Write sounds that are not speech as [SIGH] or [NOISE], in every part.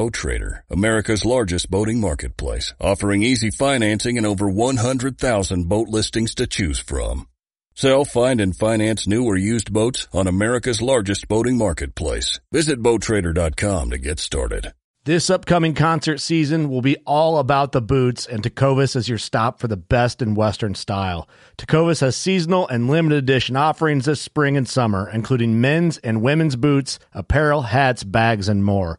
Boat Trader, America's largest boating marketplace, offering easy financing and over 100,000 boat listings to choose from. Sell, find, and finance new or used boats on America's largest boating marketplace. Visit BoatTrader.com to get started. This upcoming concert season will be all about the boots, and Tecovas is your stop for the best in Western style. Tecovas has seasonal and limited edition offerings this spring and summer, including men's and women's boots, apparel, hats, bags, and more.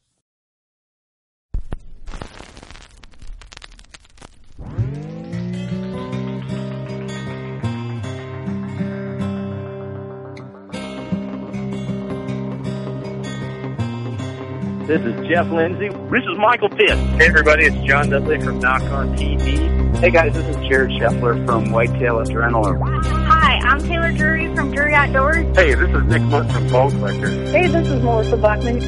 This is Jeff Lindsay. This is Michael Pitt. Hey, everybody, it's John Dudley from Nock On TV. Hey, guys, this is Jared Scheffler from Whitetail Adrenaline. Hi, I'm Taylor Drury from Drury Outdoors. Hey, this is Nick Mundt from Bone Collector. Hey, this is Melissa Bachman.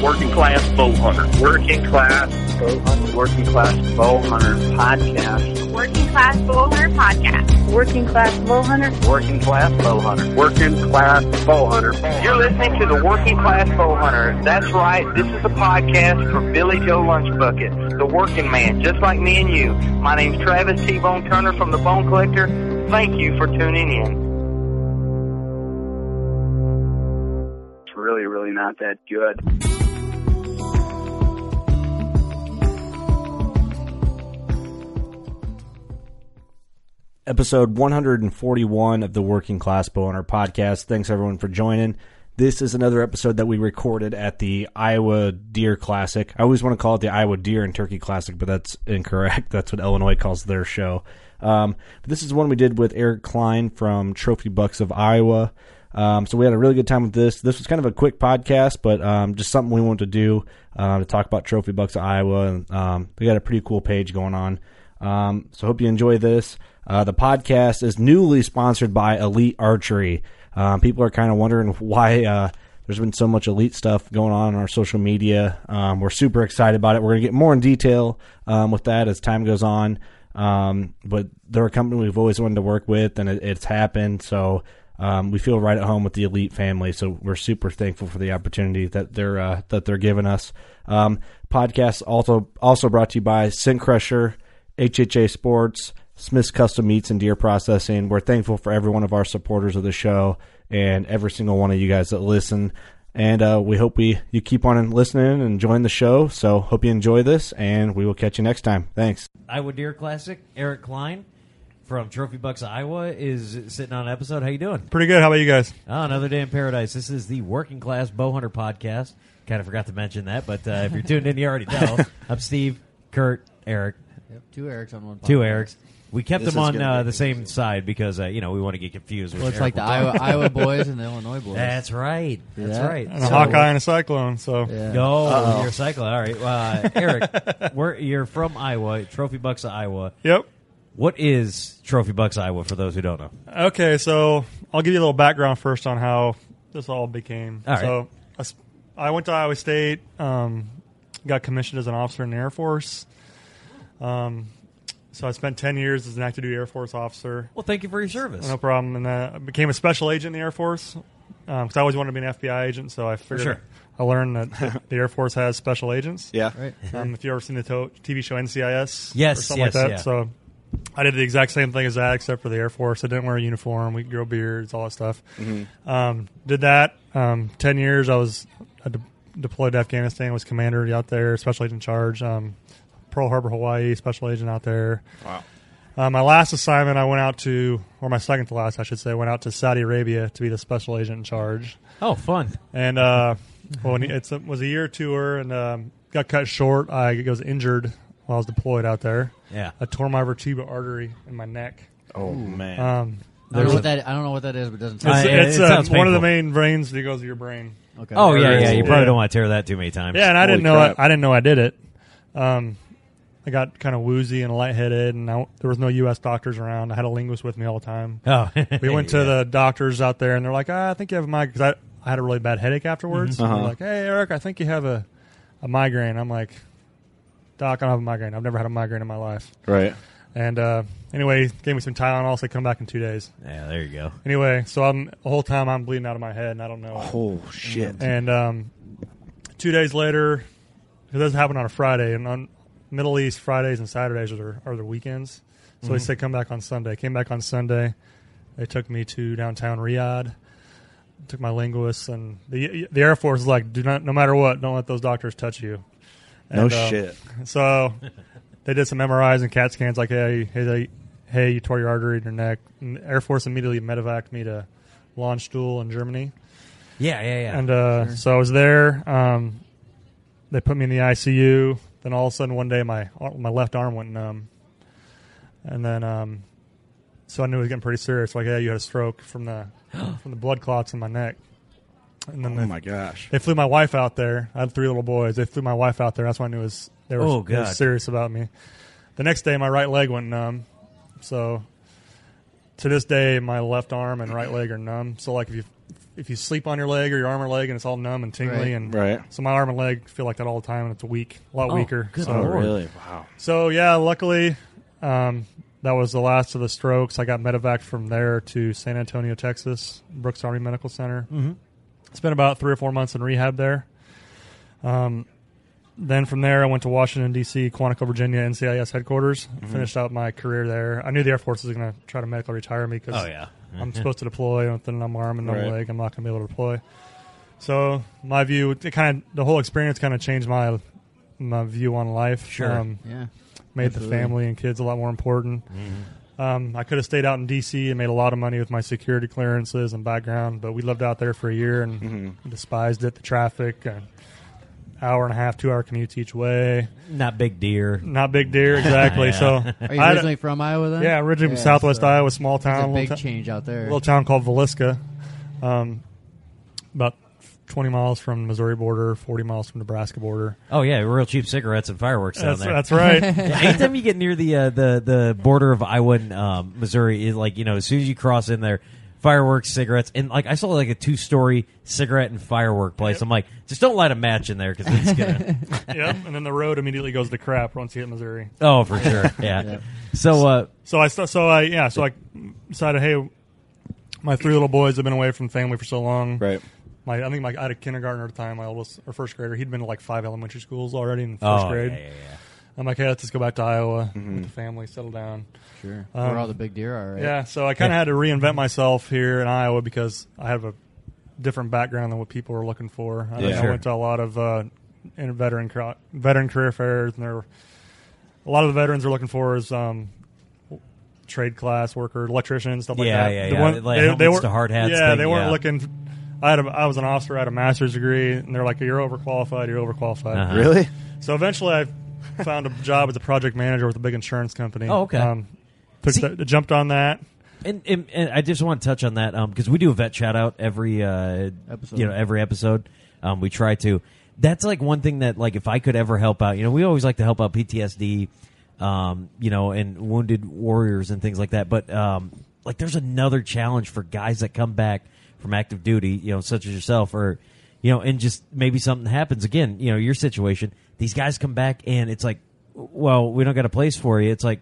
Working Class Bow Hunter. Working Class Bow Hunter. Working Class Bow Hunter Podcast. Working Class Bow Hunter Podcast. Working Class Bow Hunter. Working Class Bow Hunter. Working Class Bow Hunter. You're listening to the Working Class Bow Hunter. That's right. This is a podcast for Billy Joe Lunchbucket, the working man, just like me and you. My name's Travis T-Bone Turner from the Bone Collector. Thank you for tuning in. It's really, really not that good. Episode 141 of the Working Class Bowhunter podcast. Thanks everyone for joining. This is another episode that we recorded at the Iowa Deer Classic. I always want to call it the Iowa Deer and Turkey Classic, but that's incorrect. [LAUGHS] That's what Illinois calls their show. Um, but this is one we did with Eric Klein from Trophy Bucks of Iowa. Um, so we had a really good time with this. This was kind of a quick podcast, but um, just something we wanted to do uh, to talk about Trophy Bucks of Iowa. And um, we got a pretty cool page going on. Um, so hope you enjoy this. Uh, the podcast is newly sponsored by Elite Archery. Um, people are kind of wondering [LAUGHS] why uh, there's been so much elite stuff going on on our social media. Um, we're super excited about it. We're going to get more in detail um, with that as time goes on. Um, but they're a company we've always wanted to work with, and it, it's happened. So um, we feel right at home with the elite family. So we're super thankful for the opportunity that they're uh, that they're giving us. Um, podcast also also brought to you by Scent Crusher, HHA Sports. Smith's Custom Meats and Deer Processing. We're thankful for every one of our supporters of the show and every single one of you guys that listen. And uh, we hope we you keep on listening and enjoying the show. So hope you enjoy this, and we will catch you next time. Thanks. Iowa Deer Classic. Eric Klein from Trophy Bucks Iowa is sitting on an episode. How you doing? Pretty good. How about you guys? Oh, another day in paradise. This is the Working Class Bowhunter podcast. Kind of forgot to mention that, but uh, if you're tuned in, you already know. [LAUGHS] I'm Steve, Kurt, Eric, Yep, two Erics on one. two. Erics. We kept This them is on gonna uh, be the same side because uh, you know we want to get confused. Well, which it's like the Iowa. Iowa boys and the [LAUGHS] Illinois boys. That's right. See That's that? right. And a So- Hawkeye and a Cyclone. So Yeah. No, Uh-oh. you're a cycling. All right, uh, Eric, [LAUGHS] we're, you're from Iowa, Trophy Bucks of Iowa. Yep. What is Trophy Bucks Iowa for those who don't know? Okay, so I'll give you a little background first on how this all became. All right. So I s- I went to Iowa State, um, got commissioned as an officer in the Air Force. Um, so I spent 10 years as an active duty Air Force officer. Well, thank you for your service. No problem. And uh, I became a special agent in the Air Force because I always wanted to be an FBI agent. So I figured sure. I learned that the, [LAUGHS] the Air Force has special agents. Yeah. Right. Um, if you've ever seen the to- TV show NCIS, Yes, or something yes, like that. yeah. So I did the exact same thing as that, except for the Air Force. I didn't wear a uniform. We grow beards, all that stuff. Um, did that. Um, Ten years. I was I de- deployed to Afghanistan. Was commander out there, special agent in charge. Um, Pearl Harbor, Hawaii, special agent out there. Wow. Uh, my last assignment, I went out to, or my second to last, I should say, went out to Saudi Arabia to be the special agent in charge. Oh, fun. And uh, well, it was a year tour, and um, got cut short. I was injured while I was deployed out there. Yeah. I tore my vertebral artery in my neck. Oh man. Um, I don't know what that. I don't know what that is, but it doesn't. Sound it- it's it uh, sounds one of the main veins that goes to your brain. okay. Oh yeah, yeah. You probably Yeah. don't want to tear that too many times. Yeah, and I didn't know I. I didn't know I did it. Um, I got kind of woozy and lightheaded, and I, there was no U.S. doctors around. I had a linguist with me all the time. Oh, We went to [LAUGHS] Yeah. the doctors out there, and they're like, ah, "I think you have a migraine." Because I, I had a really bad headache afterwards. And Uh-huh. They're like, "Hey, Eric, I think you have a, a migraine." I'm like, "Doc, I don't have a migraine. I've never had a migraine in my life." right. And uh, anyway, gave me some Tylenol. Said come back in two days. Yeah, there you go. Anyway, so I'm the whole time I'm bleeding out of my head, and I don't know. Oh shit. And um, two days later, it doesn't happen on a Friday, and on Middle East Fridays and Saturdays are their, are their weekends. So they said come back on Sunday. Came back on Sunday. They took me to downtown Riyadh. Took my linguists and the the Air Force is like, do not, no matter what, don't let those doctors touch you. No And, um, shit. [LAUGHS] So they did some MRIs and CAT scans, like, hey, hey, they, hey, you tore your artery in your neck. And Air Force immediately medevaced me to Landstuhl in Germany. Yeah, yeah, yeah. And uh, so I was there. Um, they put me in the ICU. Then all of a sudden, one day, my my left arm went numb, and then um, so I knew it was getting pretty serious. Like, yeah, you had a stroke from the [GASPS] from the blood clots in my neck. And then Oh they, my gosh. they flew my wife out there. I had three little boys. They flew my wife out there. That's when I knew it was they were, Oh, they were serious about me. The next day, my right leg went numb. So to this day, my left arm and right leg are numb. So like if you if you sleep on your leg or your arm or leg and it's all numb and tingly Right. and Right. so my arm and leg feel like that all the time and it's weak, a lot Oh, weaker. good So Oh Lord. really? Wow. so yeah, luckily, um, that was the last of the strokes. I got medevac from there to San Antonio, Texas, Brooks Army Medical Center. Mhm. Spent about three or four months in rehab there. Um, then from there, I went to Washington D.C., Quantico, Virginia, NCIS headquarters. Finished out my career there. I knew the Air Force was going to try to medically retire me because oh yeah. I'm supposed to deploy with a numb arm and numb Right. leg. I'm not going to be able to deploy. So my view, it kind of the whole experience kind of changed my my view on life. Sure. Um, Yeah. made Absolutely. the family and kids a lot more important. Um, I could have stayed out in D.C. and made a lot of money with my security clearances and background, but we lived out there for a year and Mm-hmm. despised it. The traffic, and hour and a half, two hour commutes each way. Not big deer. Not big deer, exactly. [LAUGHS] Yeah. So, Are you I originally from Iowa then? yeah, originally Yeah, from Southwest so Iowa, small town, a big ta- change out there. little town called Villisca, um, about 20 miles from Missouri border, 40 miles from Nebraska border. Oh yeah, real cheap cigarettes and fireworks down That's, there. that's right. Yeah, [LAUGHS] anytime you get near the uh, the the border of Iowa and um, Missouri, is like you know, as soon as you cross in there, fireworks, cigarettes, and like I saw like a two story cigarette and firework place. I'm like, just don't light a match in there because it's gonna. [LAUGHS] yep. And then the road immediately goes to crap once you hit Missouri. oh, for sure. Yeah. So uh, So I so I yeah so I decided hey my three little boys have been away from family for so long. Right. My I think my I had a kindergartner at the time. My oldest or first grader. He'd been to like five elementary schools already in first oh, grade. yeah, yeah, yeah. I'm like hey let's just go back to Iowa Mm-hmm. with the family settle down. Sure. Um, Where all the big deer are, right? Yeah. So I kind of had to reinvent myself here in Iowa because I have a different background than what people were looking for. I, Yeah. I Sure. went to a lot of uh, in veteran veteran career fairs, and there were a lot of the veterans are looking for is um, trade class worker, electricians, stuff like Yeah, that. yeah, The yeah. one- Like helmets to hard hats Yeah, thing, they weren't yeah. looking. I had a, I was an officer, I had a master's degree, and they're like, "You're overqualified. You're overqualified." Uh-huh. Really? So eventually, I [LAUGHS] found a job as a project manager with a big insurance company. Oh, okay. Um, took See- the, jumped on that. And, and, and I just want to touch on that because we do a vet shout out every uh, Episode. you know every episode. Um, we try to. That's like one thing that like if I could ever help out, you know, we always like to help out PTSD, um, you know, and wounded warriors and things like that. But um, like there's another challenge for guys that come back from active duty, you know, such as yourself, or you know, and just maybe something happens again. You know, your situation. These guys come back and it's like, well, we don't got a place for you. It's like,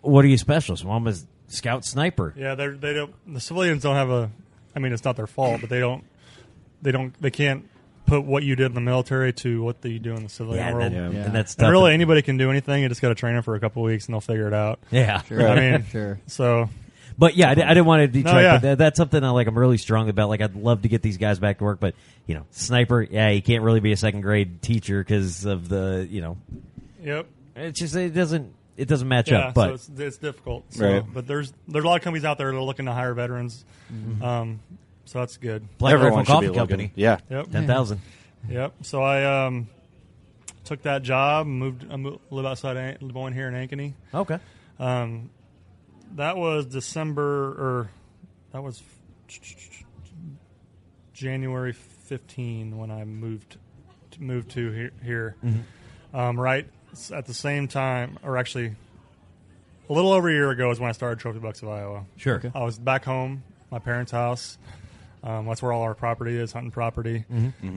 what are you special? Well, I'm a scout sniper. Yeah, they they don't. The civilians don't have a. I mean, it's not their fault, but they don't. They don't. They can't put what you did in the military to what you do in the civilian Yeah, world. and, that- Yeah. and that's And really, anybody can do anything. You just got to train them for a couple of weeks, and they'll figure it out. yeah. Sure. I mean, [LAUGHS] sure. So But yeah, I, I didn't want to detract. yeah. But that, that's something I like. I'm really strong about. Like, I'd love to get these guys back to work, but you know, sniper. Yeah, he can't really be a second grade teacher because of the you know. yep. It's just it doesn't. it doesn't match yeah, up. But so it's, it's difficult. So, Right. But there's there's a lot of companies out there that are looking to hire veterans. Mm-hmm. Um, so that's good. Black Everyone Rifle should Coffee be looking. Company, Yeah. Yep. ten thousand. Yep. So I um, took that job, moved, I moved, live outside An- Lemoyne here in Ankeny. Okay. Um, that was December or that was January 15 when I moved to, moved to here. here. Um, right at the same time, or actually a little over a year ago, is when I started Trophy Bucks of Iowa. Sure. I was back home, my parents' house. Um, that's where all our property is, hunting property,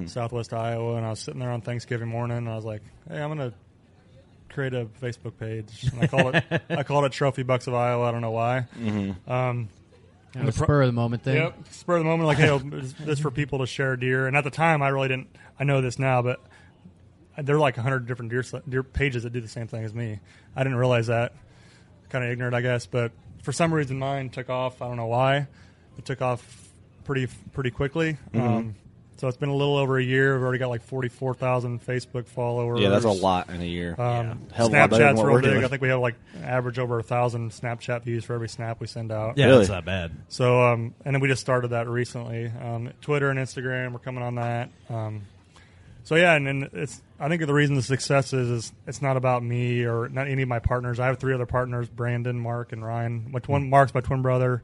Southwest Iowa. And I was sitting there on Thanksgiving morning, and I was like, "Hey, I'm gonna create a Facebook page." And I called it I called it Trophy Bucks of Iowa. I don't know why. Um, Kind of a spur of the moment thing. Yep. Spur of the moment, like, hey, this this for people to share deer. And at the time, I really didn't. I know this now, but there are like hundred different deer deer pages that do the same thing as me. I didn't realize that. Kind of ignorant, I guess. But for some reason, mine took off. I don't know why. It took off pretty pretty quickly. Um, so it's been a little over a year. We've already got like forty four thousand Facebook followers. Yeah, that's a lot in a year. Um, Hell of a lot better than Snapchat's real big. I think we have like average over a thousand Snapchat views for every snap we send out. Yeah, Really? that's not bad. So, um, and then we just started that recently. Um, Twitter and Instagram, we're coming on that. Um, so yeah, and, and it's I think the reason the success is is it's not about me or not any of my partners. I have three other partners: Brandon, Mark, and Ryan. My twin Mark's my twin brother.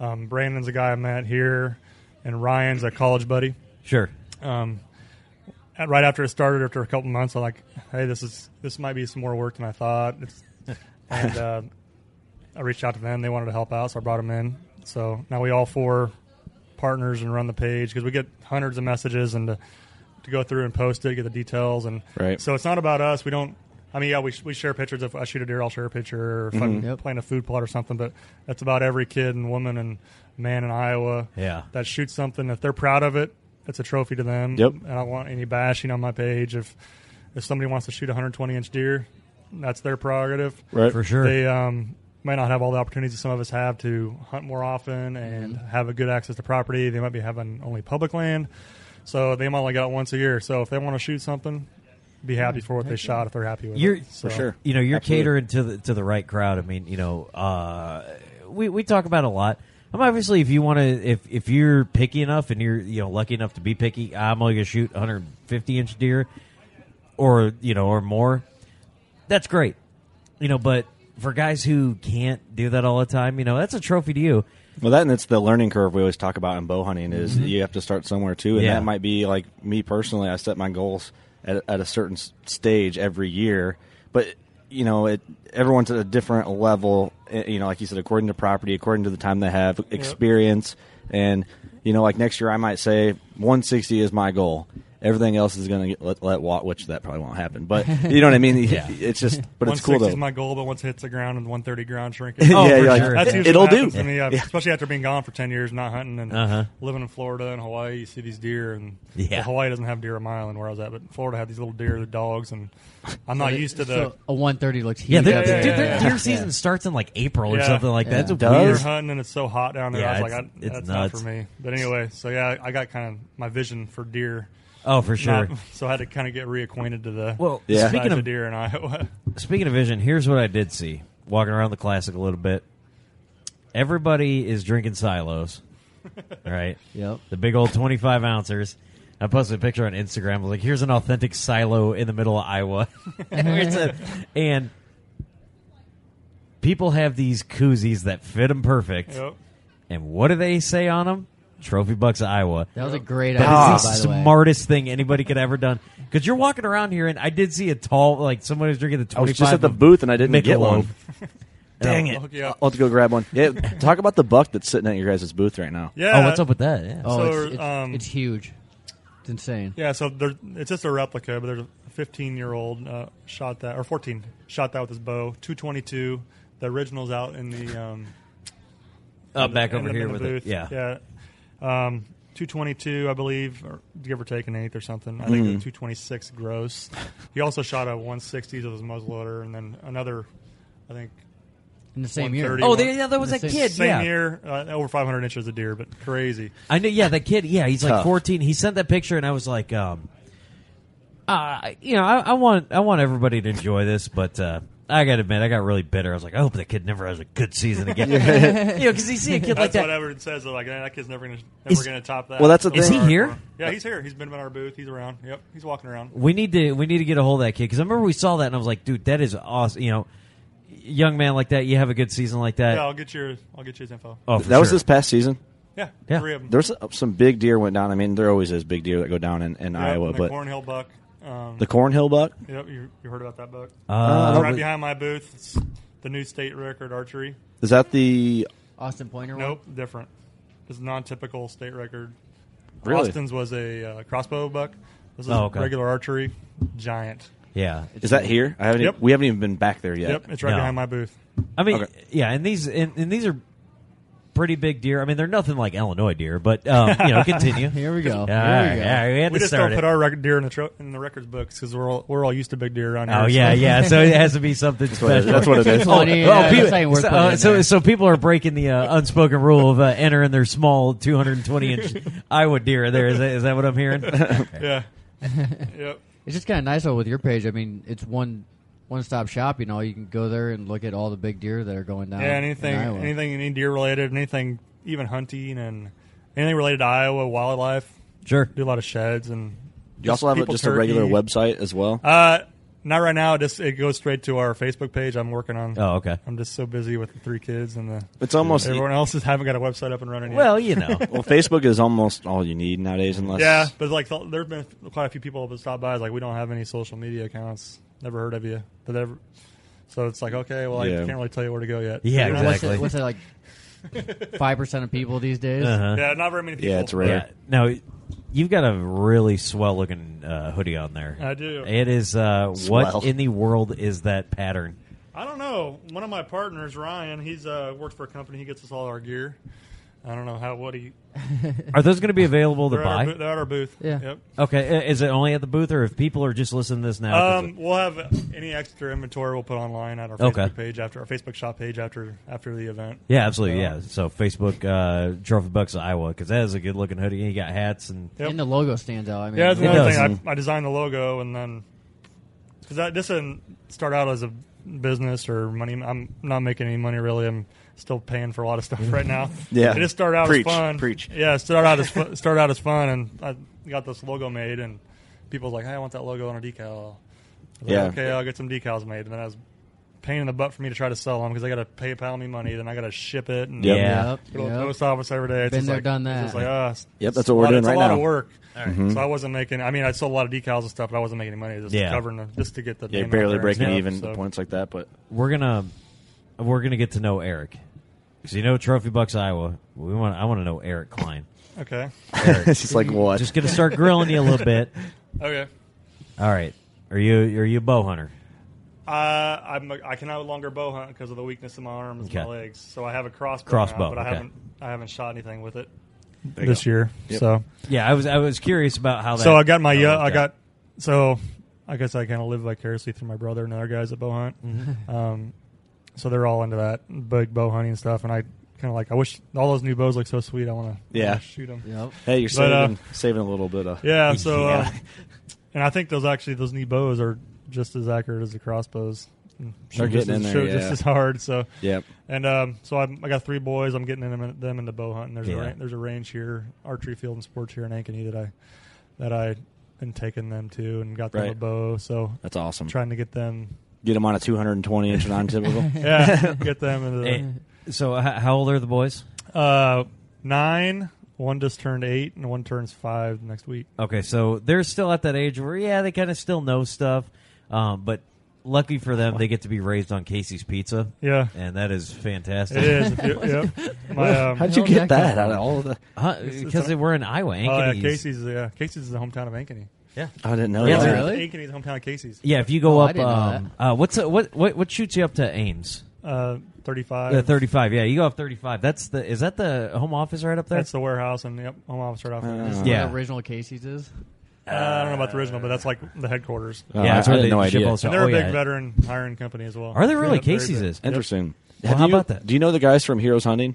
Um, Brandon's a guy I met here, and Ryan's a college buddy. Sure. Um, at- right after it started, after a couple months, I'm like, "Hey, this is this might be some more work than I thought." It's, [LAUGHS] and uh, I reached out to them; they wanted to help out, so I brought them in. So now we all four partners and run the page because we get hundreds of messages and to, to go through and post it, get the details, and Right. So it's not about us. We don't. I mean, yeah, we, we share pictures. If I shoot a deer, I'll share a picture. Or if I'm Yep. playing a food plot or something, but that's about every kid and woman and man in Iowa Yeah. that shoots something. If they're proud of it, it's a trophy to them. Yep. And I don't want any bashing on my page. If if somebody wants to shoot a 120 inch deer, that's their prerogative. right. For sure. They um, might not have all the opportunities that some of us have to hunt more often and have a good access to property. They might be having only public land, so they might only get it once a year. So if they want to shoot something, be happy for what they shot if they're happy with You're- it. So, For sure. you know you're Absolutely. catering to the to the right crowd. I mean, you know, uh, we we talk about it a lot. I'm obviously if you want to if if you're picky enough and you're you know lucky enough to be picky, I'm only gonna shoot 150 inch deer, or you know or more. That's great, you know. But for guys who can't do that all the time, you know, that's a trophy to you. Well, that and it's the learning curve we always talk about in bow hunting is mm-hmm. you have to start somewhere too, and Yeah. that might be like me personally. I set my goals at, at a certain stage every year, but you know, it everyone's at a different level. eh, You know, like you said, according to property, according to the time they have, experience, and you know, like next year I might say 160 is my goal. Everything else is going to let, let walk, which that probably won't happen. But you know what I mean? [LAUGHS] Yeah. It's just, but it's cool 160 though. is my goal, but once it hits the ground and 130 ground shrinking. [LAUGHS] Oh, yeah, for like, sure. That's usually it'll what do. happens to me, uh, Yeah. especially after being gone for ten years, not hunting and Uh-huh. living in Florida and Hawaii. You see these deer, and Yeah. well, Hawaii doesn't have deer a mile in where I was at, but Florida had these little deer, the dogs, and I'm not [LAUGHS] used to the. So a 130 looks huge. Yeah, they're, yeah, there. dude, yeah, their deer season starts in like April or Yeah. something like that. Yeah. It's Does? Deer hunting and it's so hot down there. Yeah, I was it's- like, I, it's that's nuts. not for me. But anyway, so yeah, I got kind of my vision for deer. Oh, for sure. Not- [LAUGHS] so I had to kind of get reacquainted to the Well, Yeah. speaking of of deer in Iowa. [LAUGHS] Speaking of vision, here's what I did see walking around the classic a little bit. Everybody is drinking silos, [LAUGHS] right? Yep. The big old 25 ouncers. I posted a picture on Instagram. I was like, here's an authentic silo in the middle of Iowa. It's a- and people have these koozies that fit them perfect. yep. And what do they say on them? Trophy Bucks of Iowa. That was a great That idea, is by the the way. smartest thing anybody could ever done. Because you're walking around here, and I did see a tall, like someone was drinking the I was 25. just at the booth and I didn't get one. [LAUGHS] Dang I'll it! hook you. I'll have to go grab one. Yeah, talk about the buck that's sitting at your guys' booth right now. Yeah. Oh, what's up with that? Yeah. Oh, So, it's, it's, um, it's huge. It's insane. Yeah, so there, it's just a replica, but there's a 15 year old uh, shot that, or 14 shot that with his bow, 222. The original's out in the um, Up back in over here with booth. it. Yeah. yeah. Um, 222, I believe, or give or take an eighth or something. I think the 226 gross. He also shot a 160 with his muzzleloader, and then another, I think, In the same year. Oh, there, yeah, there was The a same- kid. same yeah. year, uh, over 500 inches of deer, but crazy. I know. Yeah, the kid. Yeah, he's like 14. He sent that picture, and I was like, um, uh, you know, I, I want, I want everybody to enjoy this, but uh, I gotta admit, I got really bitter. I was like, I hope that kid never has a good season [LAUGHS] again. you know, because you see a kid like That's what that. everyone says. Like, "Eh, that kid's never gonna, Is- never gonna top that. Well, that's the So thing. Is he here? Yeah, he's here. He's been in our booth. He's around. Yep, he's walking around. We need to we need to get a hold of that kid because I remember we saw that and I was like, dude, that is awesome. You know, young man like that, you have a good season like that. Yeah, I'll get your, I'll get you his info. Oh, for that was sure. this past season. Yeah, Yeah. three of them. There's some big deer went down. I mean, there always is big deer that go down in, in Iowa, but Cornhill buck. Um, the Cornhill buck. yep, you, you heard about that buck? Uh, It's right don't- behind my booth. It's the new state record archery. Is that the Austin Pointer. one? Nope, different. It's non-typical state record. Really? Austin's was a uh, crossbow buck. This is Oh, okay. regular archery, giant. yeah. Is that here? I haven't. Yep. We haven't even been back there yet. Yep, it's right No. behind my booth. I mean, Okay. yeah, and these and, and these are pretty big deer. I mean, they're nothing like Illinois deer, but um, you know, [LAUGHS] continue. Here we go. Yeah, Here we go. yeah, we had We to just start don't it. put our record deer in the tro- in the records books because we're all, we're all used to big deer around here. Oh so- yeah, yeah. So it has to be [LAUGHS] something what it- special. that's what it is. Funny, Oh, yeah, people- this ain't worth so, uh, so, so people are breaking the uh, unspoken rule of uh, entering their small 220 inch [LAUGHS] Iowa deer. There is that, is that what I'm hearing? yeah. yep. It's just kind of nice though with your page. I mean, it's one one stop shop. You know, you can go there and look at all the big deer that are going down. Yeah, in anything Iowa. anything any deer related, anything even hunting and anything related to Iowa wildlife. Sure. Do a lot of sheds and You also have a, people just a regular website as well. Uh, not right now. Just it goes straight to our Facebook page. I'm working on. Oh, okay. I'm just so busy with the three kids and the It's almost everyone else is haven't got a website up and running yet. Well, you know. [LAUGHS] well, Facebook is almost all you need nowadays, unless yeah, but like there's been quite a few people that stop by. It's like we don't have any social media accounts. Never heard of you, but ever. So it's like okay, well Yeah. I can't really tell you where to go yet. Yeah, You know, what's exactly. it- What's it like? [LAUGHS] Five percent of people these days. Uh-huh. Yeah, not very many people. Yeah, it's rare. Yeah. No, you've got a really swell looking uh, hoodie on there. I do. It is. Uh, Swell. what in the world is that pattern? I don't know. One of my partners, Ryan, he's uh, works for a company. He gets us all our gear. I don't know how what he. [LAUGHS] Are those going to be available to They're at, our, buy? boo- they're at our booth. Yeah. Yep. Okay, is it only at the booth, or if people are just listening to this now? Um, we'll have any extra inventory we'll put online at our Okay. Facebook page after our Facebook shop page after after the event. Yeah, absolutely. Yeah. So Facebook, uh, Trophy Bucks Iowa, because that is a good looking hoodie. You got hats and Yep. And the logo stands out. I mean, Yeah, that's It another thing. I, I designed the logo and then because this didn't start out as a business or money. I'm not making any money really. I'm still paying for a lot of stuff right now. [LAUGHS] Yeah. it just started out Preach, as fun. preach. Yeah, it started out as fu- started out as fun, and I got this logo made, and people was like, "Hey, I want that logo on a decal." I was like, Yeah. okay, I'll get some decals made, and then I was pain in the butt for me to try to sell them because I got to PayPal me money, then I got to ship it, and Yeah. Yep, go to the post office every day. It's Been there, like, done it's that. just like, ah, it's- Yep, that's what a we're lot- doing it's right a lot of work. So I wasn't making. I mean, I sold a lot of decals and stuff, but I wasn't making any money. Just Yeah. covering the, just to get the Yeah, name barely there and breaking stuff, even so- points like that. But we're gonna we're gonna get to know Eric because you know Trophy Bucks Iowa. We want I want to know Eric Klein. Okay. [LAUGHS] it's just like what? Just gonna start grilling you a little bit. [LAUGHS] Okay. All right. Are you are you a bow hunter? Uh, I'm a, I can no longer bow hunt because of the weakness in my arms Okay. and my legs. So I have a crossbow, Crossbow, now, but okay. I haven't I haven't shot anything with it you this go. year. Yep. So Yeah, I was I was curious about how that. so I got my how yeah I got so I guess I kind of live vicariously through my brother and other guys that bow hunt. Mm-hmm. Um, so they're all into that big bow hunting stuff, and I kind of like I wish all those new bows look so sweet. I want to Yeah. shoot them. Yep. hey, you're But, uh, saving saving a little bit of Yeah. So [LAUGHS] Yeah. Uh, and I think those actually those new bows are just as accurate as the crossbows. And They're shoot just getting in as- there, shoot just as hard. So Yep. And um, so I'm, I got three boys. I'm getting them, them into bow hunting. There's Yeah. a ra- there's a range here, archery field and sports here in Ankeny that I that I been taking them to and got them a bow. So That's awesome. trying to get them, Get them on a 220 inch non-typical. [LAUGHS] yeah, get them into the, so h- how old are the boys? uh, nine. One just turned eight, and one turns five next week. Okay, so they're still at that age where yeah, they kind of still know stuff, um, but lucky for them, they get to be raised on Casey's Pizza, Yeah, and that is fantastic. it is. If you- yep. [LAUGHS] My um, How'd you How'd get that that out of all of the? it's Because a- we're in Iowa, oh yeah, Ankeny's- Casey's. Yeah, Casey's is the hometown of Ankeny. I didn't know. Yeah, that. they're- really? Ankeny's the hometown of Casey's. Yeah, if you go Oh, I up, didn't know um, uh, what's uh, what what what shoots you up to Ames? Uh, Thirty-five. Thirty-five. Yeah, you go up thirty-five. That's the is that the home office right up there? That's the warehouse, and yep, home office right off. there. Uh, Yeah. What original Casey's is. Uh, I don't know about the original, but that's like the headquarters. Oh, yeah, I, that's I where had they no ship idea. all the And they're oh, a big yeah. veteran hiring company as well. Are they really? Yeah, Casey's is. Interesting. Well, Have how you- about that? Do you know the guys from Heroes Hunting?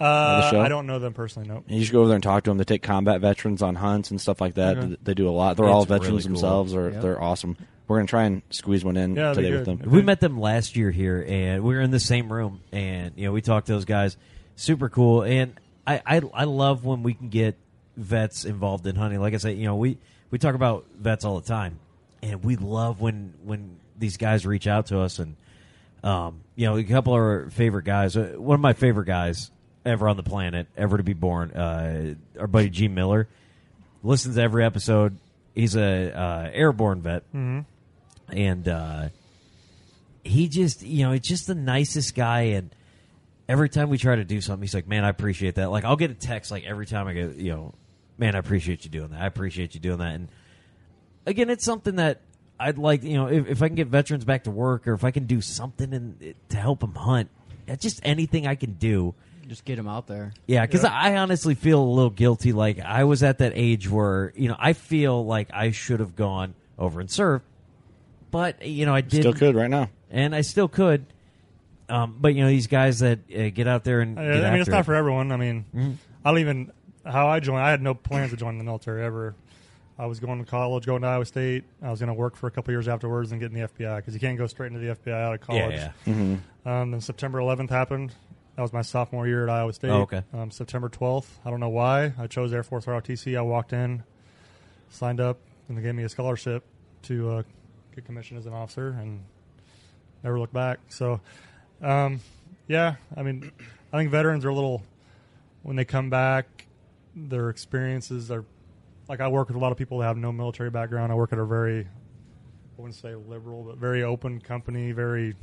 Uh, the show? I don't know them personally. Nope. You should go over there and talk to them. They take combat veterans on hunts and stuff like that. Okay. They do a lot. They're all It's really veterans cool. themselves. Or Yep. they're awesome. we're gonna try and squeeze one in Yeah, that'd be today with good. them. We met them last year here, and we were in the same room, and you know we talked to those guys. Super cool, and I I, I love when we can get vets involved in hunting. Like I said, you know we we talk about vets all the time, and we love when when these guys reach out to us, and um, you know a couple of our favorite guys. uh, One of my favorite guys ever on the planet, ever to be born, uh, our buddy G Miller, listens to every episode. He's a uh, airborne vet. And uh, he just you know it's just the nicest guy. And every time we try to do something he's like man i appreciate that. Like i'll get a text like every time i get you know man i appreciate you doing that. I appreciate you doing that. And again it's something that i'd like you know if, if i can get veterans back to work or if i can do something in, to help them hunt just anything i can do Just get them out there. yeah, because I honestly feel a little guilty. Like I was at that age where you know I feel like I should have gone over and served, but you know I did Still could right now. and I still could. Um, but you know these guys that uh, get out there and I, get I mean, after it's not it. for everyone. I mean, Mm-hmm. I don't even how I joined. I had no plans to join the military ever. I was going to college, going to Iowa State. I was going to work for a couple years afterwards and get in the FBI because you can't go straight into the FBI out of college. yeah, Mm-hmm. Um, then September 11th happened. That was my sophomore year at Iowa State. Oh, okay. Um, September 12th. I don't know why. I chose Air Force ROTC. I walked in, signed up, and they gave me a scholarship to uh, get commissioned as an officer, and never looked back. So, um, yeah, I mean, I think veterans are a little when they come back, their experiences are like I work with a lot of people that have no military background. I work at a very I wouldn't say liberal, but very open company, very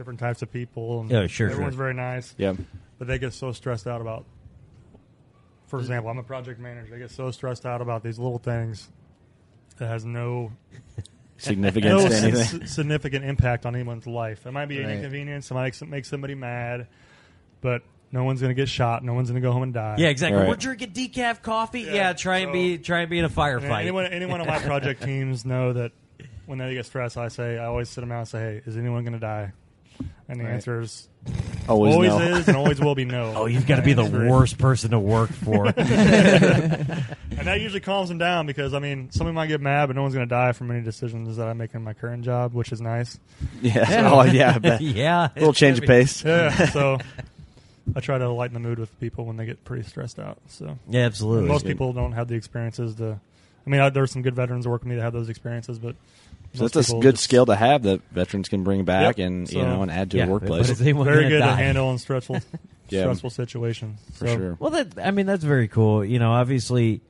different types of people. And Yeah, sure, Everyone's sure. very nice, Yeah. but they get so stressed out about. For example, I'm a project manager. They get so stressed out about these little things that has no [LAUGHS] Significance no s- anything. s- significant impact on anyone's life. It might be an inconvenience. It might make somebody mad, but no one's going to get shot. No one's going to go home and die. yeah, exactly. Right. We're drinking decaf coffee. Yeah, Yeah, try and be try and be in a firefight. anyone, any one of my project [LAUGHS] teams know that when they get stressed, I say I always sit them out and say, "Hey, is anyone going to die?" And the Right. answer is Always, always no. is and always will be no. [LAUGHS] oh, you've got to be the That's right. worst person to work for. [LAUGHS] [LAUGHS] And that usually calms them down because I mean, somebody might get mad, but no one's going to die from any decisions that I make in my current job, which is nice. Yeah. Oh yeah. I bet. yeah, A little change of pace. Yeah. so I try to lighten the mood with people when they get pretty stressed out. So Yeah, absolutely. most people don't have the experiences to. I mean, I, there's some good veterans that work with me that have those experiences, but So that's a good just- skill to have that veterans can bring back Yep. and So- you know and add to yeah, a workplace. is anyone Very gonna good to handle in stressful, [LAUGHS] Yeah. stressful situations. For So, sure. Well, that I mean that's very cool. You know, obviously,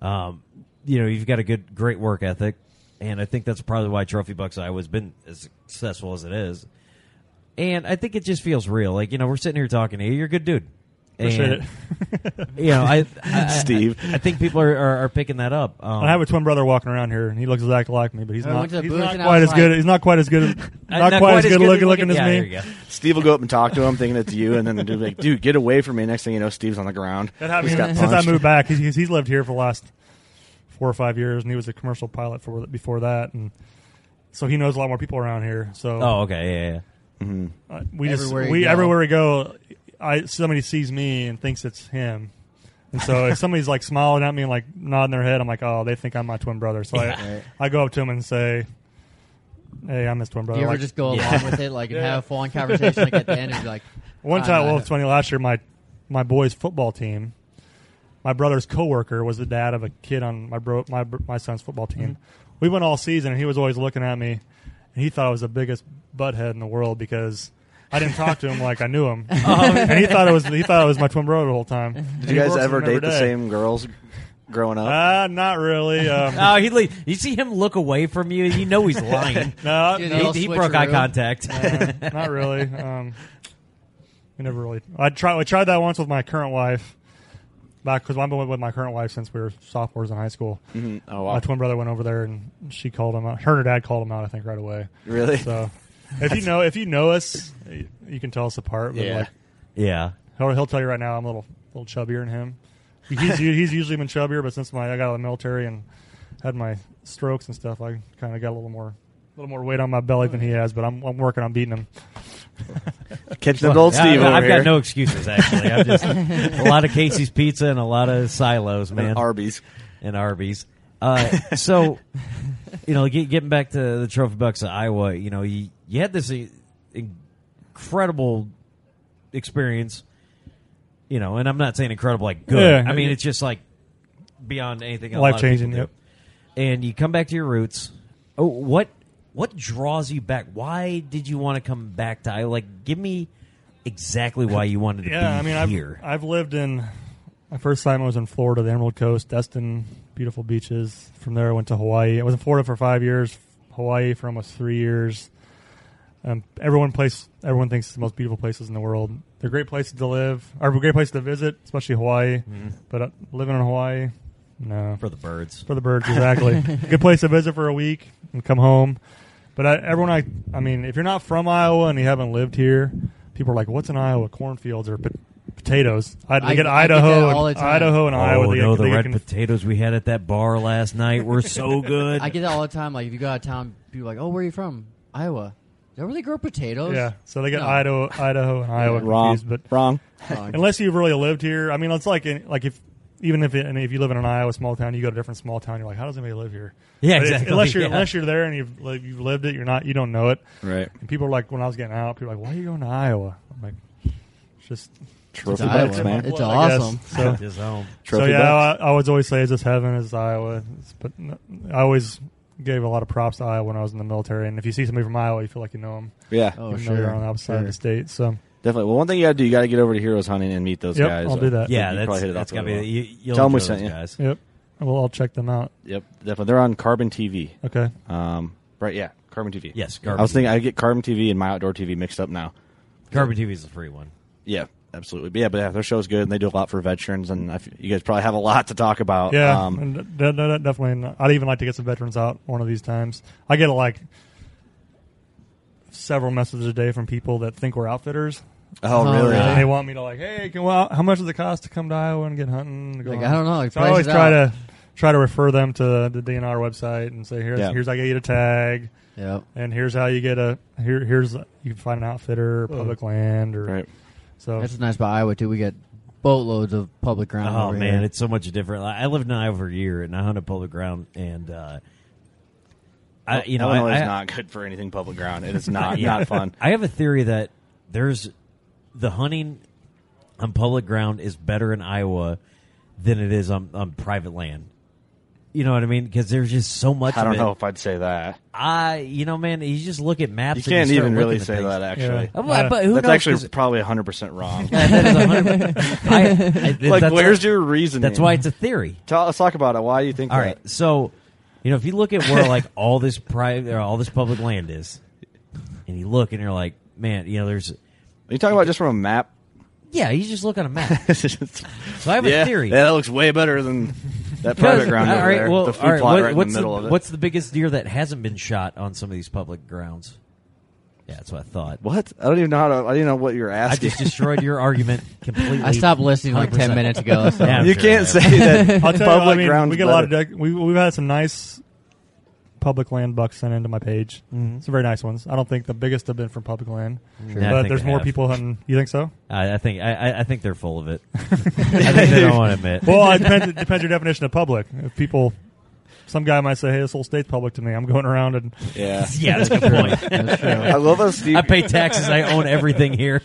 um, you know you've got a good, great work ethic, and I think that's probably why Trophy Bucks Iowa has been as successful as it is. And I think it just feels real. Like you know, we're sitting here talking to you. You're a good dude. Appreciate And, it. [LAUGHS] You know, I, I, I- Steve. I, think people are, are, are picking that up. Um, I have a twin brother walking around here, and he looks exactly like me, but he's I not. went to the He's not quite was as good. He's not quite as good. [LAUGHS] As, uh, not, quite as good looking, looking as yeah, me. There. Steve will go up and talk to him, thinking it's you, and then the dude will be like, "Dude, get away from me!" Next thing you know, Steve's on the ground. That happened Just got since I moved back. He's, he's lived here for the last four or five years, and he was a commercial pilot for before that, and so he knows a lot more people around here. So Oh, okay, yeah, yeah. uh, we just Everywhere you we go. everywhere we go, I somebody sees me and thinks it's him. And so if [LAUGHS] somebody's like smiling at me and like nodding their head, I'm like, oh, they think I'm my twin brother. So Right. I, I go up to him and say, hey, I'm his twin Do brother. you ever Like, just go Yeah. [LAUGHS] along with it, like, and Yeah. have a full on conversation, like at the end, and be like, [LAUGHS] One time, no, well, no. it's funny. Last year, my my boys' football team, my brother's coworker was the dad of a kid on my bro my br- my son's football team. Mm-hmm. We went all season, and he was always looking at me, and he thought I was the biggest butthead in the world because I didn't talk to him like I knew him, [LAUGHS] and he thought it was he thought it was my twin brother the whole time. Did you guys ever date the same girls growing up? Uh, not really. Um, [LAUGHS] Oh, he le- you see him look away from you, you know he's lying. no, [LAUGHS] Dude, no, he, he broke eye contact. Uh, not really. Um, we never really. I tried. I tried that once with my current wife. Back because I've been with my current wife since we were sophomores in high school. Mhm. Oh My twin brother went over there and she called him out. Her and her dad called him out. I think right away. really? So if you know if you know us, you can tell us apart. But Yeah. like yeah. he'll, he'll tell you right now, I'm a little little chubbier than him. He's [LAUGHS] he's usually been chubbier, but since my I got out of the military and had my strokes and stuff, I kind of got a little more. A little more weight on my belly than he has, but I'm, I'm working on beating him. [LAUGHS] Catch the old Yeah, Steve I, over I've here. got no excuses actually. I'm just [LAUGHS] a lot of Casey's pizza and a lot of silos, man, Arby's. and Arby's. Uh, so you know, get, getting back to the trophy bucks of Iowa, you know, you, you had this uh, incredible experience, you know, and I'm not saying incredible like good. Yeah. I mean, it's just like beyond anything. a lot of Life-changing, yep. And you come back to your roots. Oh, what what draws you back? Why did you want to come back to Iowa? Like, give me exactly why you wanted to [LAUGHS] yeah, be I mean, here. I've, I've lived in. My first time I was in Florida, the Emerald Coast, Destin, beautiful beaches. From there, I went to Hawaii. I was in Florida for five years, Hawaii for almost three years. Um, everyone place, everyone thinks it's the most beautiful places in the world. They're great places to live, or great places to visit, especially Hawaii. But uh, living in Hawaii, no, for the birds. for the birds, exactly. [LAUGHS] Good place to visit for a week and come home. But I, everyone, I, I mean, if you're not from Iowa and you haven't lived here, people are like, "What's in Iowa? Cornfields or pot- potatoes?" I, I- get I get Idaho, all and, the time. Idaho and Iowa. oh they, no, the get red conf- potatoes we had at that bar last night were so [LAUGHS] good. I get that all the time. Like if you go out of town, people are like, "Oh, where are you from? Iowa." Do they really grow potatoes. yeah, so they get No. Idaho, Idaho and Iowa Wrong. confused. But Wrong. Wrong. unless you've really lived here, I mean, it's like in, like if even if it, and if you live in an Iowa small town, you go to a different small town, you're like, how does anybody live here? Yeah, But it's- exactly, Unless you're [LAUGHS] yeah. unless you're there and you've like, you've lived it, you're not you don't know it. Right. And people are like, when I was getting out, people are like, why are you going to Iowa? I'm like, it's just Trophy It's bucks, man. It's I guess. awesome. So, [LAUGHS] His home. Trophy so yeah, bucks. I, I would always say it's just heaven is Iowa, It's- but n- I always gave a lot of props to Iowa when I was in the military. And if you see somebody from Iowa, you feel like you know them, Yeah, Oh, even sure. though they're on the opposite side of Sure. the state. So definitely. Well, one thing you got to do, you got to get over to Heroes Hunting and meet those Yep, guys. I'll do that. Yeah, You that's, probably hit it that's off gotta be. really You, you'll Tell 'em we enjoy sent those you. guys. yep, well I'll check them out. Yep, definitely. They're on Carbon TV. Okay, Um, right? Yeah, Carbon TV. Yes, I was thinking I get Carbon TV and My Outdoor TV mixed up now. Carbon TV is the free one. Yeah, absolutely. But yeah, but yeah, their show's good, and they do a lot for veterans, and I f- you guys probably have a lot to talk about. yeah, Um, and de- de- definitely. I'd even like to get some veterans out one of these times. I get like several messages a day from people that think we're outfitters. oh, Oh, really? really? And they want me to like, hey, can, well, how much does it cost to come to Iowa and get hunting? go Like. I don't know, like, so I always try out. to try to refer them to the DNR website and say, here's Yeah. here's how you get a tag, Yep. and here's how you get a here here's you can find an outfitter, or public land, or Right. So. That's nice about Iowa too. We get boatloads of public ground. Oh over man, here. it's so much different. Like, I lived in Iowa for a year, and I hunted public ground, and uh, I, you know, Illinois I, is I- not good for anything public ground. It is [LAUGHS] not Yeah. not fun. I have a theory that there's the hunting on public ground is better in Iowa than it is on, on private land. You know what I mean? Because there's just so much. I don't know if I'd say that. I, you know, man, you just look at maps. You and can't start even really say things. that. Actually, Yeah. Uh, but- who that's knows? actually probably 100 percent wrong. [LAUGHS] that is 100 [LAUGHS] I, I, like, where's why- your reasoning? That's why it's a theory. Tell, let's talk about it. Why do you think All that? right, so you know, if you look at where like [LAUGHS] all this private or all this public land is, and you look and you're like, man, you know, there's Are you talking about just from a map? yeah, you just look on a map. So I have yeah, a theory. Yeah, that looks way better than that private Because- ground all over right, there. well, the food all right, plot what- right in what's the middle of it. What's the biggest deer that hasn't been shot on some of these public grounds? Yeah, that's what I thought. what? I don't even know how to. I don't even know what you're asking. I asking. just destroyed your argument [LAUGHS] completely. I stopped listening like 100%. ten minutes ago. So. Yeah, I'm you sure can't I say that [LAUGHS] I'll tell public you, I mean, ground. we get a lot of dec- we we've had some nice public land bucks sent into my page. Mhm. Some very nice ones. I don't think the biggest have been from public land, Yeah, but there's more have. people hunting. You think so? I, I think I, I- I think they're full of it. [LAUGHS] I think they don't want to admit. Well, it depends, it depends your definition of public. If people, some guy might say, "Hey, this whole state's public to me. I'm going around and Yeah, [LAUGHS] yeah, that's a good point. [LAUGHS] That's true. I love how Steve. I pay taxes. I own everything here.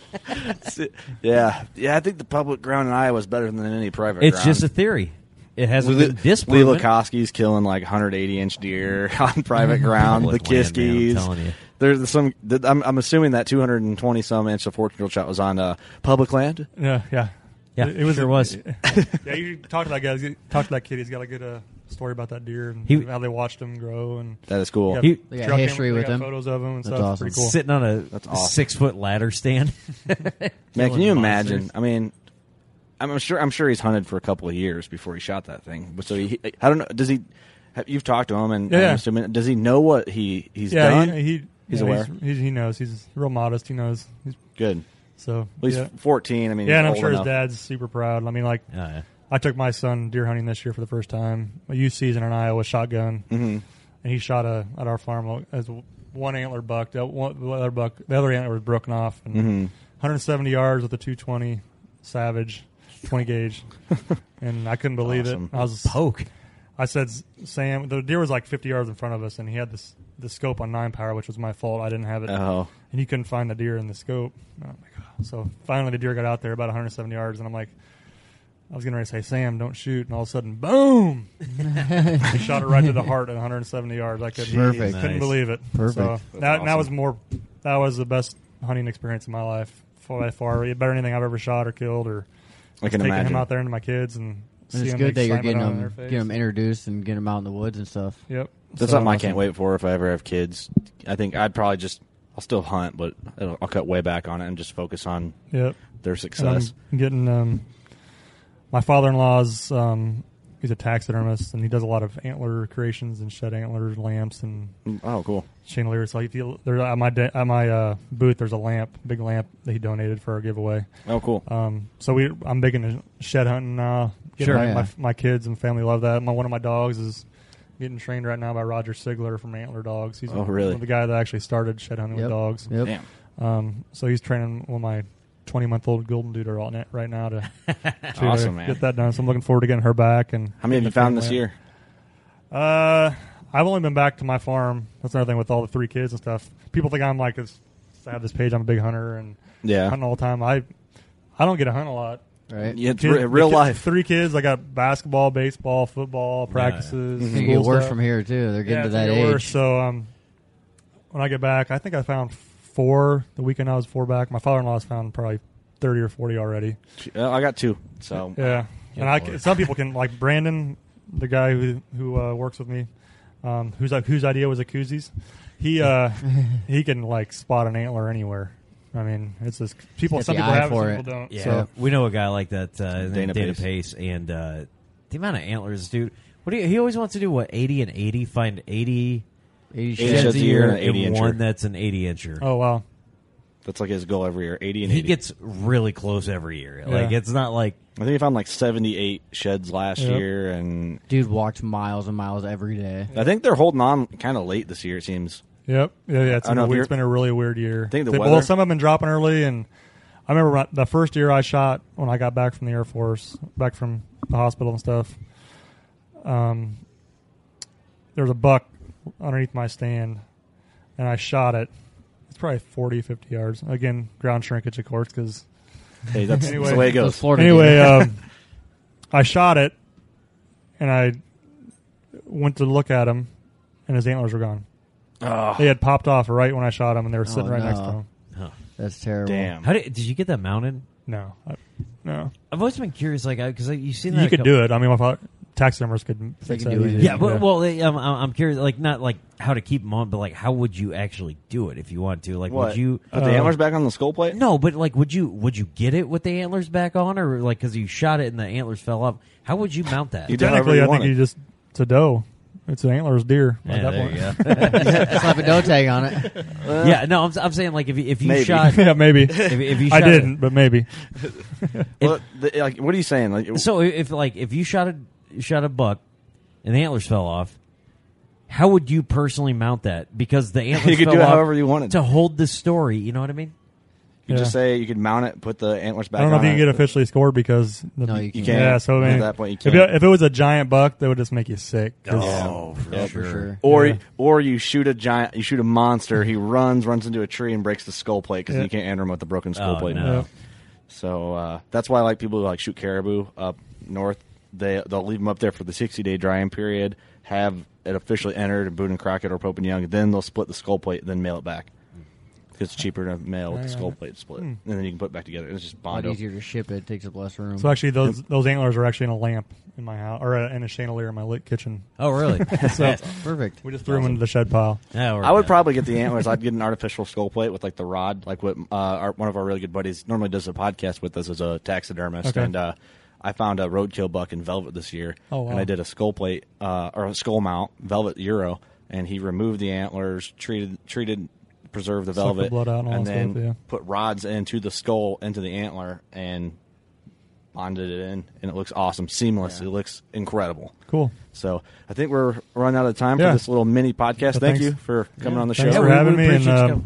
yeah, yeah. I think the public ground in Iowa is better than any private. It's ground. just a theory. It hasn't Lee, been Lee disproven. Killing like 180 inch deer [LAUGHS] on private [LAUGHS] ground. the Public man, I'm Kiskies. There's some. I'm, I'm assuming that 220 some inch of 14 year shot was on uh, public land. yeah, yeah, Yeah, It, it was sure was. [LAUGHS] yeah, you talk to that guy. Talk to that kid. He's got a good uh, story about that deer and He- how they watched him grow and That is cool. got He- They got history cameras, with they him. Photos of him and That's stuff. awesome. Pretty cool. Sitting on a That's awesome. six foot ladder stand. Man, can Killing you monsters. imagine? I mean, I'm sure. I'm sure he's hunted for a couple of years before he shot that thing. But so he, I don't know. Does he? have- You've talked to him, and Yeah. I'm assuming, does he know what he he's yeah, done? he, he He's yeah, aware? He's, he knows. He's real modest. He knows. He's, Good. so Well, he's yeah. 14. I mean, yeah, and I'm old sure his dad's super proud. I mean, like Oh, yeah. I took my son deer hunting this year for the first time. A youth season in Iowa, shotgun, Mhm. and he shot a at our farm as one antler buck. The, one, the other buck, the other antler was broken off, and Mhm. 170 yards with a 220 Savage, 20 gauge, [LAUGHS] and I couldn't believe Awesome. it. I was Poke. I said, Sam, the deer was like 50 yards in front of us, and he had this the scope on nine power, which was my fault. I didn't have it, Oh, and he couldn't find the deer in the scope. Oh my god! So finally, the deer got out there about 170 yards, and I'm like, I was getting ready to say, Sam, don't shoot, and all of a sudden, boom! [LAUGHS] he shot it right to the heart at 170 yards. I couldn't, Perfect. couldn't Nice. believe it. Perfect. So That's that, that awesome. was more. That was the best hunting experience of my life by far. Better than anything I've ever shot or killed or I can taking imagine. him out there into my kids and. And it's good that you're getting on them, face. getting them introduced and getting them out in the woods and stuff. Yep. That's So something I can't wait for if I ever have kids. I think I'd probably just I'll still hunt, but it'll, I'll cut way back on it and just focus on Yep. their success. I'm getting um, my father-in-law's. Um, he's a taxidermist, and he does a lot of antler creations and shed antlers, lamps, and Oh, cool. chandeliers. So if you there at my de- at my uh, booth, there's a lamp, big lamp that he donated for our giveaway. Oh, cool. Um, so we I'm big into shed hunting now. Getting Sure. my, Yeah. my, my kids and family love that. My one of my dogs is getting trained right now by Roger Sigler from Antler Dogs. He's Oh, really? the guy that actually started shed hunting Yep. with dogs. Yep. Damn. Um, so he's training one of my 20 month old golden doodle on it right now to, [LAUGHS] to Awesome, man. get that done. So I'm looking forward to getting her back. And How many have you found this out. year? Uh, I've only been back to my farm. That's another thing with all the three kids and stuff. People think I'm like this. I have this page. I'm a big hunter and Yeah. hunting all the time. I I don't get to hunt a lot. Right? Yeah, it's Kid- re- real kid- life. Three kids. I got basketball, baseball, football practices. It's gonna get worse stuff. from here too. They're getting Yeah, to that age. worse. So um, when I get back, I think I found four the weekend I was four back. My father-in-law's found probably thirty or forty already. Uh, I got two. So Yeah, and I some people can like Brandon, the guy who who uh, works with me, um, whose whose idea was a koozies. He uh, [LAUGHS] he can like spot an antler anywhere. I mean, it's just people. Got Some the people eye have it, for some it. people don't. Yeah, So we know a guy like that. Uh, his Dana name Dana Pace. Pace, and uh, the amount of antlers, dude. What do you, he always wants to do? What eighty and eighty? Find eighty, 80 sheds sheds a a year year. and an 80 and incher. one that's an eighty incher. oh wow, that's like his goal every year. Eighty and he 80. gets really close every year. Like it's not like I think he found like seventy-eight sheds last Yep. year, and Dude walked miles and miles every day. I think they're holding on kind of late this year. It seems. yep, yeah, yeah. It's, I been know a if weird, you're- it's been a really weird year. think the They- weather- well, some have been dropping early, and I remember when- the first year I shot when I got back from the Air Force, back from the hospital and stuff. Um, there was a buck underneath my stand, and I shot it. It's probably 40, 50 yards. Again, ground shrinkage, of course, because Hey, that's, [LAUGHS] Anyway. that's the way it goes. Florida anyway, um, [LAUGHS] I shot it, and I went to look at him, and his antlers were gone. Oh, They had popped off right when I shot him, and they were sitting Oh, right next to no. him. That's terrible. damn. how did did you get that mounted? No, I, no. I've always been curious, like because you've seen that. You a could couple- do it. I mean, my father, taxidermists could fix that do it. Yeah, but well, they- um, I'm, I'm curious, like not like how to keep them on, but like how would you actually do it if you want to? Like, What? would you? Put the Uh, antlers back on the skull plate? No, but like, would you would you get it with the antlers back on, or like because you shot it and the antlers fell off? How would you mount that? You do however technically, you I want think it. you just it's a doe. It's an antler's deer. at yeah, that there point. you go. Slap a no tag on it. yeah, no, I'm, I'm saying like if you, if you Maybe. shot, [LAUGHS] yeah, maybe. if, if you I didn't, but maybe. [LAUGHS] Well, the, like, what are you saying? Like, So if like if you shot a shot a buck and the antlers fell off, how would you personally mount that? Because the [LAUGHS] antlers you could fell do it off however you wanted. to hold the story. You know what I mean? You just Yeah. say you could mount it, put the antlers back. I don't know if on you can it. get officially scored because the, No, you You can't. can't. Yeah, so I mean, at that point you if, can't. it, if it was a giant buck, that would just make you sick. 'cause- Oh, for Yeah, For sure. Or Yeah. or you shoot a giant, you shoot a monster. He runs, runs into a tree, and breaks the skull plate because Yeah. you can't enter him with the broken skull Oh, plate. no. Yeah. So uh, that's why I like people who like shoot caribou up north. They they'll leave them up there for the sixty day drying period. Have it officially entered in Boone and Crockett or Pope and Young. Then they'll split the skull plate, and then mail it back. Because it's cheaper to mail with the skull plate split, Hmm. and then you can put it back together. It's just A lot bondo. easier to ship it. Takes up less room. So actually, those those antlers are actually in a lamp in my house, or uh, in a chandelier in my lit kitchen. Oh, really? [LAUGHS] [LAUGHS] So Perfect. we just threw them into the shed pile. Yeah, we're I would done. probably get the antlers. I'd get an artificial skull plate with like the rod, like what uh, our, one of our really good buddies normally does a podcast with us as a taxidermist, Okay. and uh, I found a roadkill buck in velvet this year, Oh, wow. and I did a skull plate uh, or a skull mount velvet euro, and he removed the antlers, treated treated, preserved the Sucked the velvet, blood out and and then stuff, yeah. put rods into the skull into the antler and bonded it in, and it looks awesome, seamless. It looks incredible. Cool. So I think we're running out of time Yeah. for this little mini podcast. So Thank thanks- you for coming Yeah, on the thanks show. for having we me, and appreciate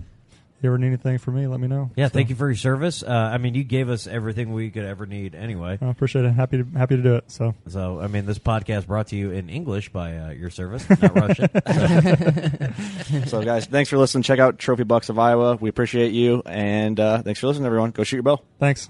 you coming. you ever need anything from me, let me know. Yeah, So, thank you for your service. Uh, I mean, you gave us everything we could ever need anyway. I appreciate it. Happy to happy to do it. So So, I mean, this podcast brought to you in English by uh, your service, not Russian. So, [LAUGHS] So, guys, thanks for listening. Check out Trophy Bucks of Iowa. We appreciate you, and uh, thanks for listening, everyone. Go shoot your bow. thanks.